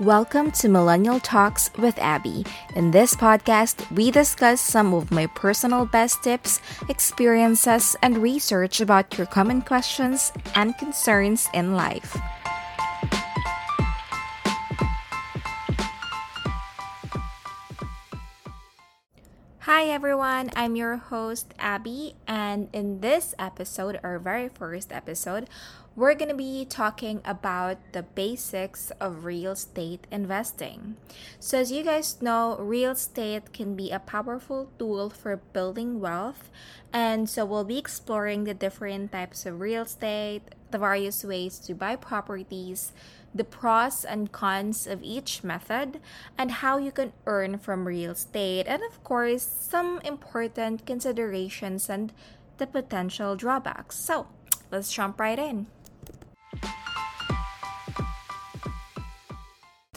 Welcome to Millennial Talks with Abby. In this podcast, we discuss some of my personal best tips, experiences, and research about your common questions and concerns in life. Hi everyone, I'm your host Abby, and in this episode, our very first episode, we're going to be talking about the basics of real estate investing. So, as you guys know, real estate can be a powerful tool for building wealth, and so we'll be exploring the different types of real estate, the various ways to buy properties the pros and cons of each method, and how you can earn from real estate, and of course, some important considerations and the potential drawbacks. So, let's jump right in.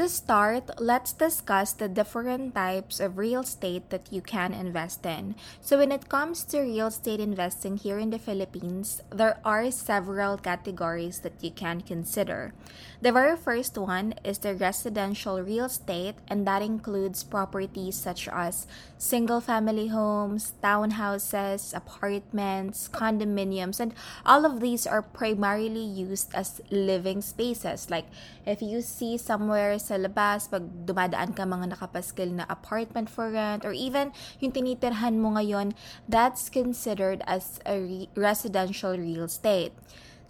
To start, let's discuss the different types of real estate that you can invest in. So, when it comes to real estate investing here in the Philippines, there are several categories that you can consider. The very first one is the residential real estate, and that includes properties such as single family homes, townhouses, apartments, condominiums, and all of these are primarily used as living spaces. Like if you see somewhere sa labas, pag dumadaan ka mga nakapaskil na apartment for rent, or even yung tinitirhan mo ngayon, that's considered as a re- residential real estate.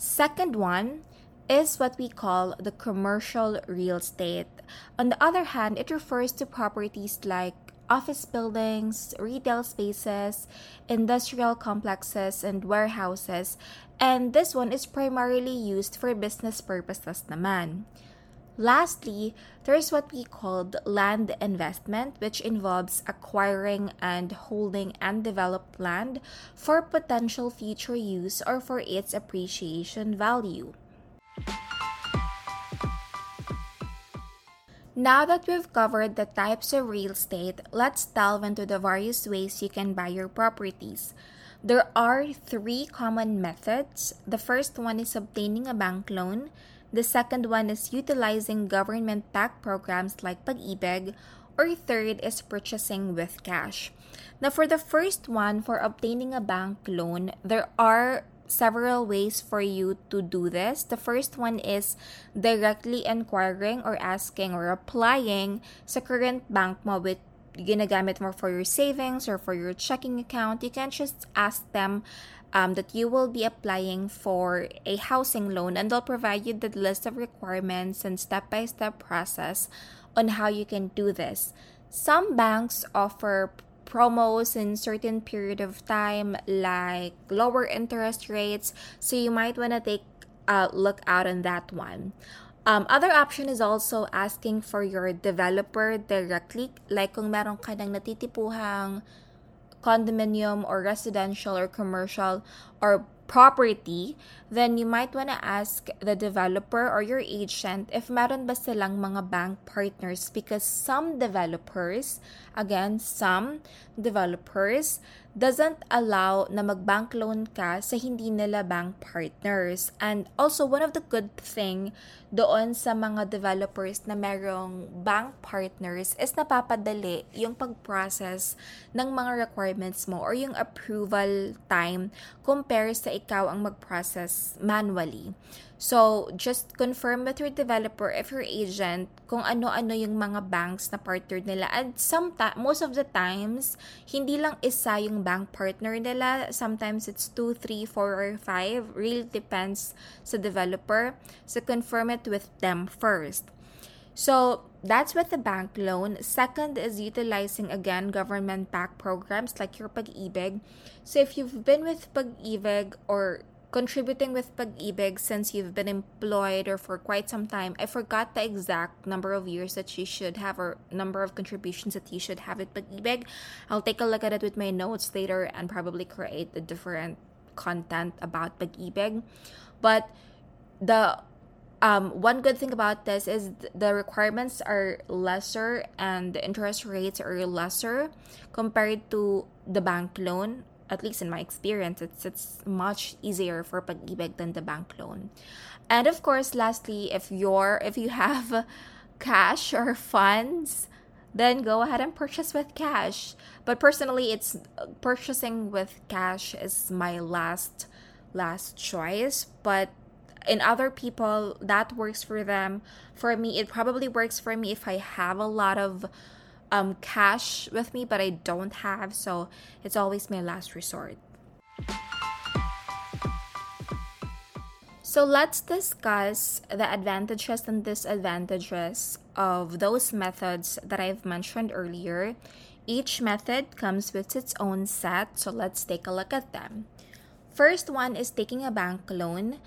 Second one is what we call the commercial real estate. On the other hand, it refers to properties like office buildings, retail spaces, industrial complexes, and warehouses. And this one is primarily used for business purposes naman. Lastly, there's what we call land investment, which involves acquiring and holding undeveloped land for potential future use or for its appreciation value. Now that we've covered the types of real estate, let's delve into the various ways you can buy your properties. There are three common methods. The first one is obtaining a bank loan. The second one is utilizing government backed programs like Pag-ibig. Or third is purchasing with cash. Now, for the first one, for obtaining a bank loan, there are several ways for you to do this. The first one is directly inquiring or asking or applying sa current bank mo with ginagamit mo for your savings or for your checking account. You can just ask them um, that you will be applying for a housing loan and they'll provide you the list of requirements and step-by-step process on how you can do this. Some banks offer promos in certain period of time like lower interest rates so you might want to take a look out on that one um, other option is also asking for your developer directly like kung meron ka ng natitipuhang condominium or residential or commercial or property, then you might want to ask the developer or your agent if meron ba silang mga bank partners because some developers, again, some developers doesn't allow na mag-bank loan ka sa hindi nila bank partners. And also, one of the good thing doon sa mga developers na merong bank partners is napapadali yung pag-process ng mga requirements mo or yung approval time compare sa ikaw ang mag-process manually. So, just confirm with your developer if your agent kung ano-ano yung mga banks na partner nila. And some most of the times, hindi lang isa yung bank partner nila. Sometimes it's 2, 3, 4, or 5. Really depends sa developer. So, confirm it with them first. So, that's with the bank loan. Second is utilizing again government back programs like your Pag-ibig. So, if you've been with Pag-ibig or contributing with Pag-ibig since you've been employed or for quite some time. I forgot the exact number of years that you should have or number of contributions that you should have at Pag-ibig. I'll take a look at it with my notes later and probably create a different content about Pag-ibig. But the um, one good thing about this is the requirements are lesser and the interest rates are lesser compared to the bank loan at least in my experience, it's it's much easier for pag-ibig than the bank loan. And of course, lastly, if you're if you have cash or funds, then go ahead and purchase with cash. But personally, it's purchasing with cash is my last last choice, but in other people that works for them. For me, it probably works for me if I have a lot of um cash with me, but I don't have, so it's always my last resort. So let's discuss the advantages and disadvantages of those methods that I've mentioned earlier. Each method comes with its own set, so let's take a look at them. First one is taking a bank loan.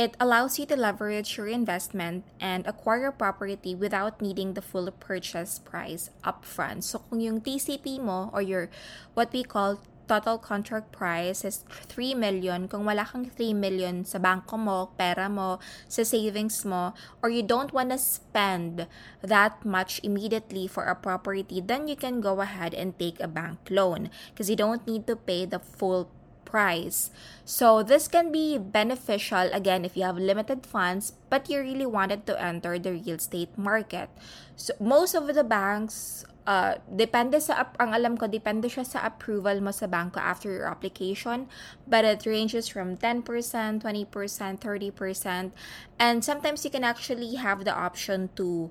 It allows you to leverage your investment and acquire property without needing the full purchase price upfront. So kung yung TCP mo or your what we call total contract price is 3 million, kung wala kang 3 million sa bangko mo, pera mo, sa savings mo, or you don't want to spend that much immediately for a property, then you can go ahead and take a bank loan because you don't need to pay the full price. So this can be beneficial again if you have limited funds but you really wanted to enter the real estate market. So most of the banks uh, depende sa, ang alam ko, depende siya sa approval mo sa banko after your application. But it ranges from 10%, 20%, 30%. And sometimes you can actually have the option to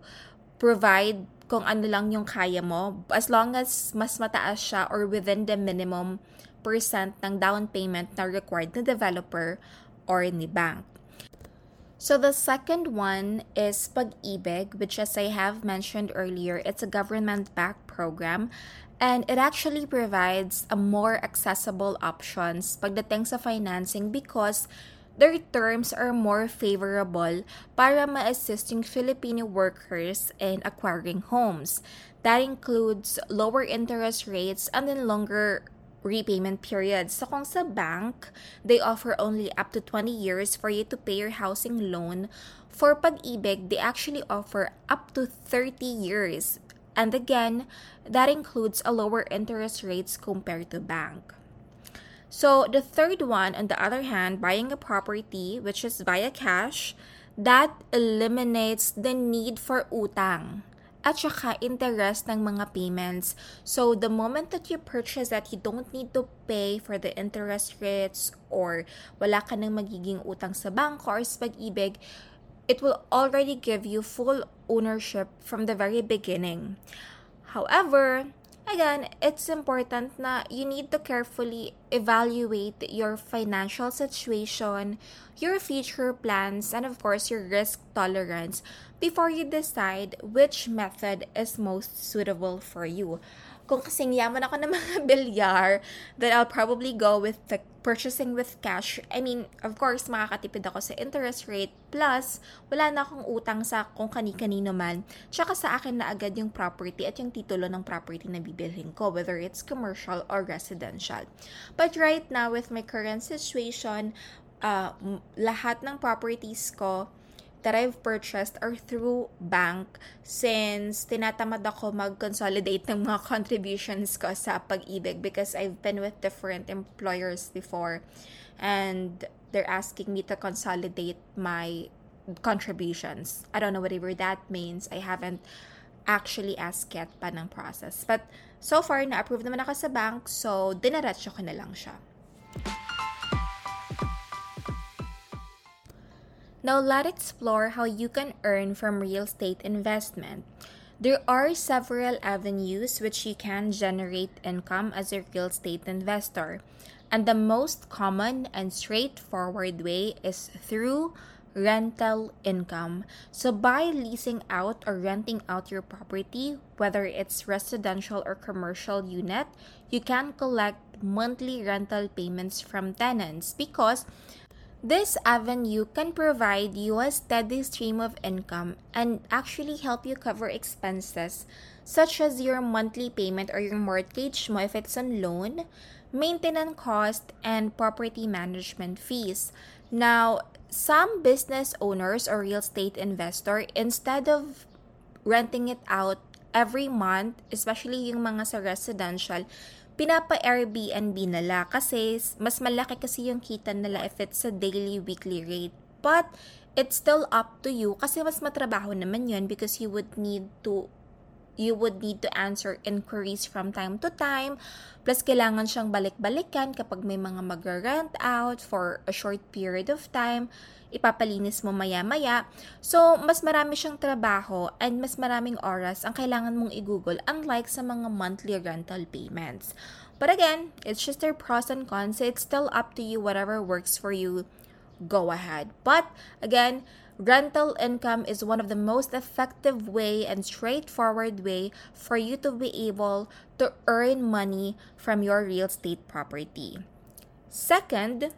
provide kung ano lang yung kaya mo as long as mas mataas siya or within the minimum ng down payment na required ng developer or ni bank. So the second one is Pag-ibig, which as I have mentioned earlier, it's a government-backed program and it actually provides a more accessible options pagdating sa financing because their terms are more favorable para ma-assist yung Filipino workers in acquiring homes. That includes lower interest rates and then longer repayment period. So kung sa bank, they offer only up to 20 years for you to pay your housing loan. For Pag-ibig, they actually offer up to 30 years. And again, that includes a lower interest rates compared to bank. So the third one, on the other hand, buying a property, which is via cash, that eliminates the need for utang at saka interest ng mga payments. So, the moment that you purchase that, you don't need to pay for the interest rates or wala ka nang magiging utang sa bangko or sa pag-ibig, it will already give you full ownership from the very beginning. However, again, it's important na you need to carefully evaluate your financial situation, your future plans, and of course, your risk tolerance before you decide which method is most suitable for you. Kung kasing yaman ako ng mga bilyar, then I'll probably go with the purchasing with cash. I mean, of course, makakatipid ako sa interest rate. Plus, wala na akong utang sa kung kani-kanino man. Tsaka sa akin na agad yung property at yung titulo ng property na bibilhin ko, whether it's commercial or residential. But right now, with my current situation, uh, lahat ng properties ko, that I've purchased are through bank since tinatamad ako mag-consolidate ng mga contributions ko sa pag-ibig because I've been with different employers before and they're asking me to consolidate my contributions. I don't know whatever that means. I haven't actually asked yet pa ng process. But so far, na-approve naman ako sa bank so dinaretso ko na lang siya. Now let's explore how you can earn from real estate investment. There are several avenues which you can generate income as a real estate investor. And the most common and straightforward way is through rental income. So, by leasing out or renting out your property, whether it's residential or commercial unit, you can collect monthly rental payments from tenants because this avenue can provide you a steady stream of income and actually help you cover expenses such as your monthly payment or your mortgage mo if it's on loan, maintenance cost, and property management fees. Now, some business owners or real estate investor, instead of renting it out every month, especially yung mga sa residential, pinapa-Airbnb nila kasi mas malaki kasi yung kita nila if it's a daily, weekly rate. But it's still up to you kasi mas matrabaho naman yun because you would need to you would need to answer inquiries from time to time. Plus, kailangan siyang balik-balikan kapag may mga mag-rent out for a short period of time. Ipapalinis mo maya-maya. So, mas marami siyang trabaho and mas maraming oras ang kailangan mong i-google unlike sa mga monthly rental payments. But again, it's just their pros and cons. It's still up to you. Whatever works for you, go ahead. But again, rental income is one of the most effective way and straightforward way for you to be able to earn money from your real estate property. Second,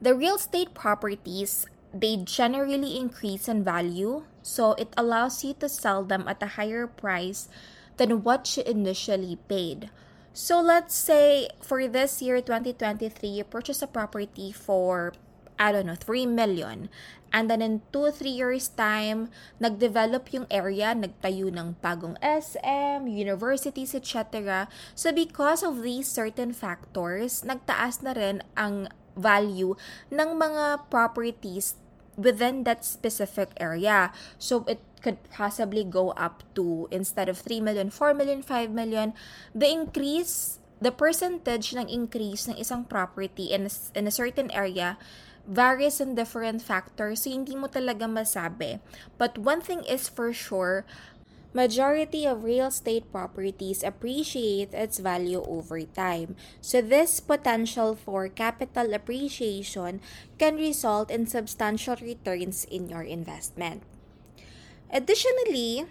the real estate properties they generally increase in value, so it allows you to sell them at a higher price than what you initially paid. So let's say for this year 2023 you purchase a property for I don't know, 3 million. And then in 2-3 years time, nag-develop yung area, nagtayo ng bagong SM, universities, etc. So because of these certain factors, nagtaas na rin ang value ng mga properties within that specific area. So it could possibly go up to instead of 3 million, 4 million, 5 million. The increase, the percentage ng increase ng isang property in a, in a certain area varies in different factors, so hindi mo talaga masabi. But one thing is for sure, majority of real estate properties appreciate its value over time. So this potential for capital appreciation can result in substantial returns in your investment. Additionally,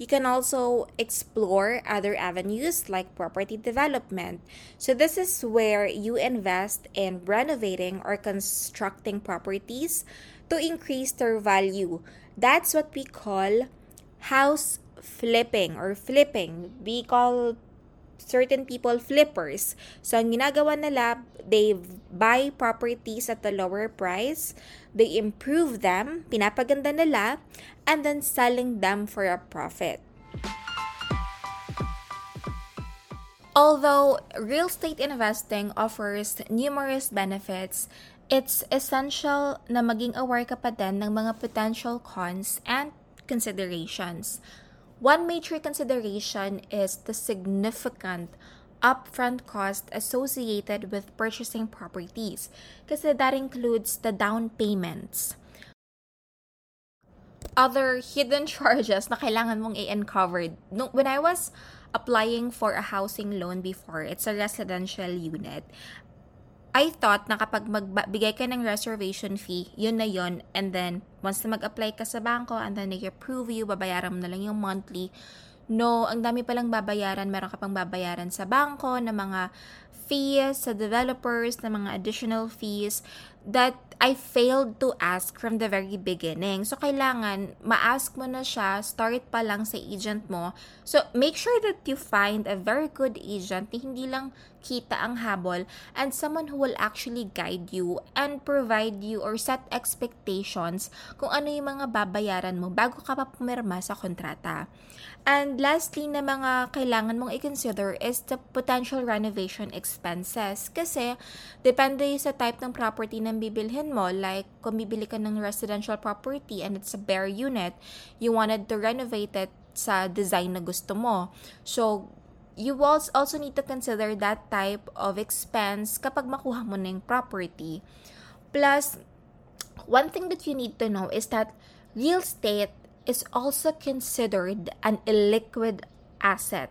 You can also explore other avenues like property development. So, this is where you invest in renovating or constructing properties to increase their value. That's what we call house flipping or flipping. We call certain people flippers. So, ang ginagawa nila, they buy properties at a lower price, they improve them, pinapaganda nila, and then selling them for a profit. Although real estate investing offers numerous benefits, it's essential na maging aware ka pa din ng mga potential cons and considerations. One major consideration is the significant upfront cost associated with purchasing properties because that includes the down payments. Other hidden charges na kailangan mong i-uncover. When I was applying for a housing loan before, it's a residential unit, I thought na kapag magbigay ka ng reservation fee, yun na yun. And then, once na mag-apply ka sa banko, and then they approve you, babayaran mo na lang yung monthly. No, ang dami palang babayaran. Meron ka pang babayaran sa banko na mga fees, sa developers, na mga additional fees that I failed to ask from the very beginning. So, kailangan ma-ask mo na siya, start pa lang sa agent mo. So, make sure that you find a very good agent hindi lang kita ang habol and someone who will actually guide you and provide you or set expectations kung ano yung mga babayaran mo bago ka pa pumirma sa kontrata. And lastly na mga kailangan mong i-consider is the potential renovation expenses. Kasi, depende sa type ng property na bibilhin mo. Like, kung bibili ka ng residential property and it's a bare unit, you wanted to renovate it sa design na gusto mo. So, you also need to consider that type of expense kapag makuha mo na yung property. Plus, one thing that you need to know is that real estate is also considered an illiquid asset,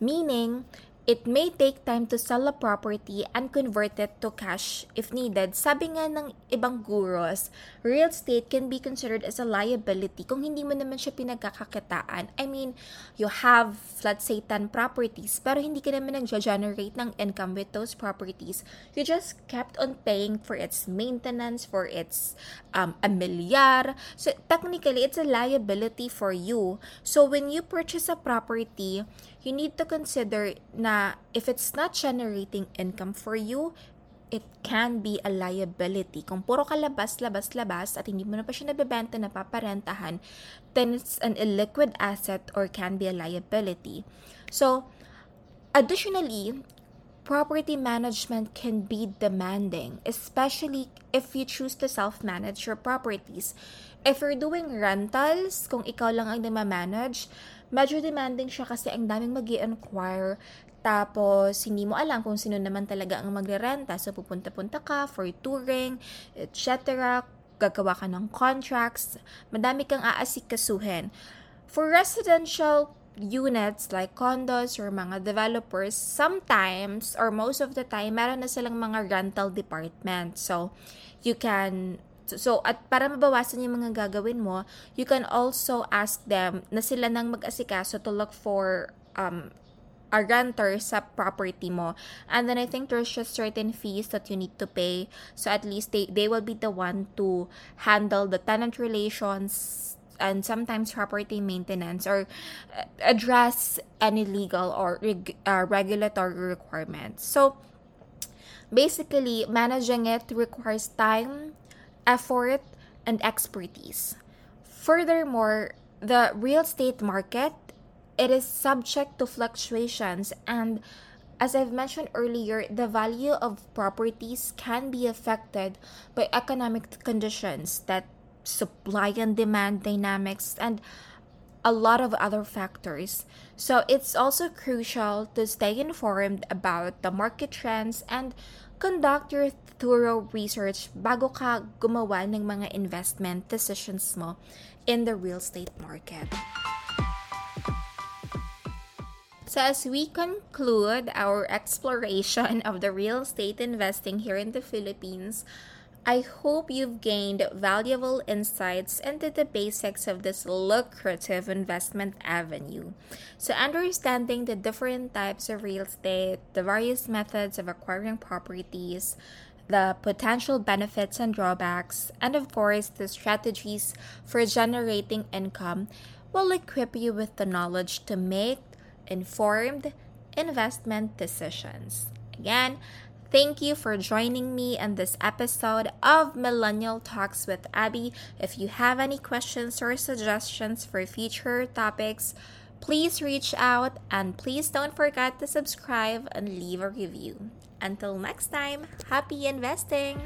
meaning It may take time to sell a property and convert it to cash if needed. Sabi nga ng ibang gurus, real estate can be considered as a liability kung hindi mo naman siya pinagkakakitaan. I mean, you have, let's say, 10 properties, pero hindi ka naman nag-generate ng income with those properties. You just kept on paying for its maintenance, for its um, amilyar. So, technically, it's a liability for you. So, when you purchase a property, you need to consider na if it's not generating income for you, it can be a liability. Kung puro ka labas, labas, labas at hindi mo na pa siya nabebenta na paparentahan, then it's an illiquid asset or can be a liability. So, additionally, property management can be demanding, especially if you choose to self-manage your properties. If you're doing rentals, kung ikaw lang ang manage, medyo demanding siya kasi ang daming mag inquire tapos, hindi mo alam kung sino naman talaga ang magre-renta. So, pupunta-punta ka for touring, etc. Gagawa ka ng contracts. Madami kang aasikasuhin. For residential units like condos or mga developers, sometimes or most of the time, meron na silang mga rental department. So, you can So, at para mabawasan yung mga gagawin mo, you can also ask them na sila nang mag-asikaso to look for um, a renter sa property mo. And then I think there's just certain fees that you need to pay. So at least they, they will be the one to handle the tenant relations and sometimes property maintenance or uh, address any legal or reg- uh, regulatory requirements. So basically, managing it requires time, effort, and expertise. Furthermore, the real estate market it is subject to fluctuations and as I've mentioned earlier, the value of properties can be affected by economic conditions that supply and demand dynamics, and a lot of other factors. So it's also crucial to stay informed about the market trends and conduct your thorough research bago ka gumawa ng mga investment decisions mo in the real estate market. So, as we conclude our exploration of the real estate investing here in the Philippines, I hope you've gained valuable insights into the basics of this lucrative investment avenue. So, understanding the different types of real estate, the various methods of acquiring properties, the potential benefits and drawbacks, and of course, the strategies for generating income will equip you with the knowledge to make informed investment decisions. Again, Thank you for joining me in this episode of Millennial Talks with Abby. If you have any questions or suggestions for future topics, please reach out and please don't forget to subscribe and leave a review. Until next time, happy investing!